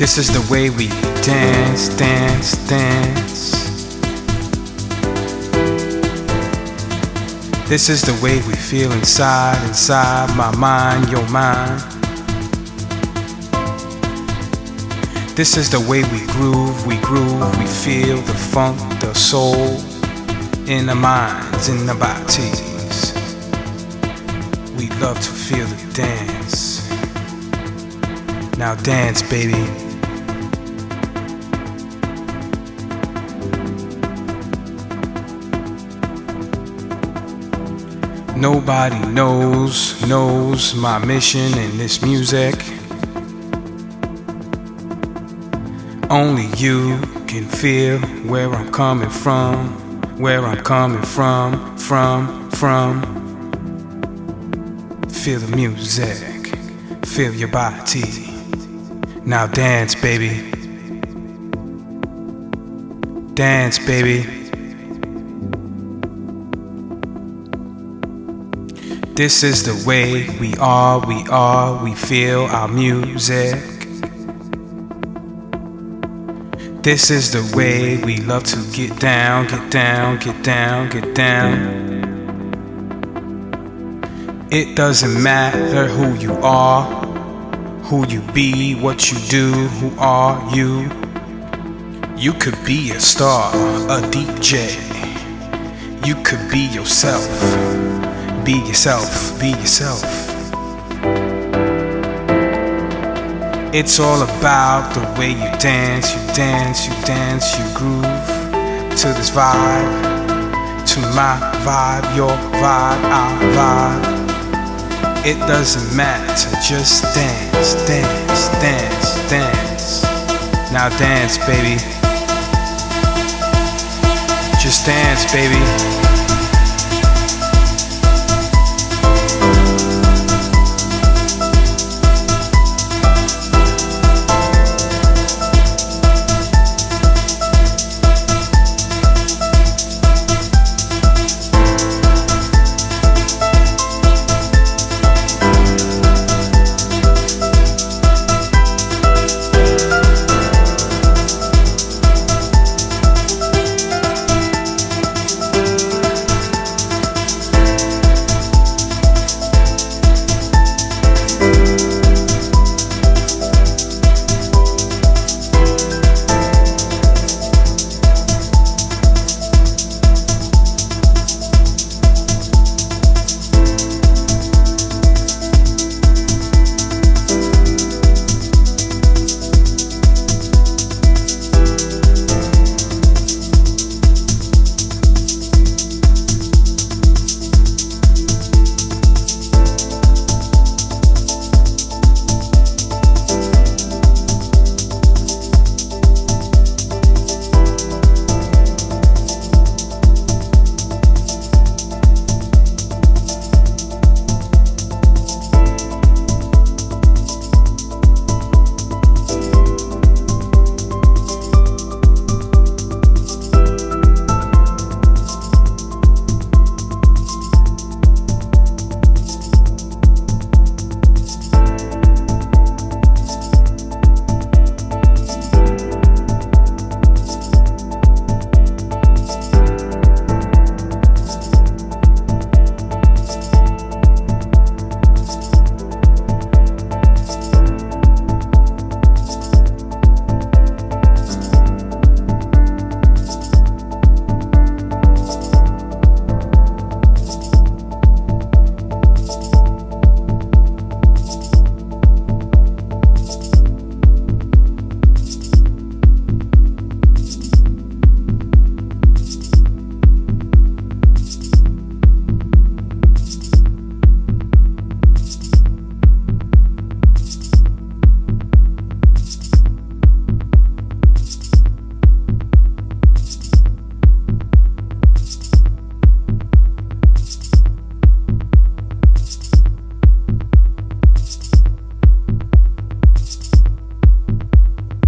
This is the way we dance, dance, dance. This is the way we feel inside, inside my mind, your mind. This is the way we groove, we groove, we feel the funk, the soul in the minds, in the bodies. We love to feel the dance. Now dance, baby. Nobody knows, knows my mission in this music. Only you can feel where I'm coming from, where I'm coming from, from, from. Feel the music, feel your body. Now dance, baby. Dance, baby. This is the way we are, we are, we feel our music. This is the way we love to get down, get down, get down, get down. It doesn't matter who you are, who you be, what you do, who are you. You could be a star, a DJ. You could be yourself. Be yourself, be yourself. It's all about the way you dance, you dance, you dance, you groove to this vibe, to my vibe, your vibe, our vibe. It doesn't matter, just dance, dance, dance, dance. Now dance, baby. Just dance, baby.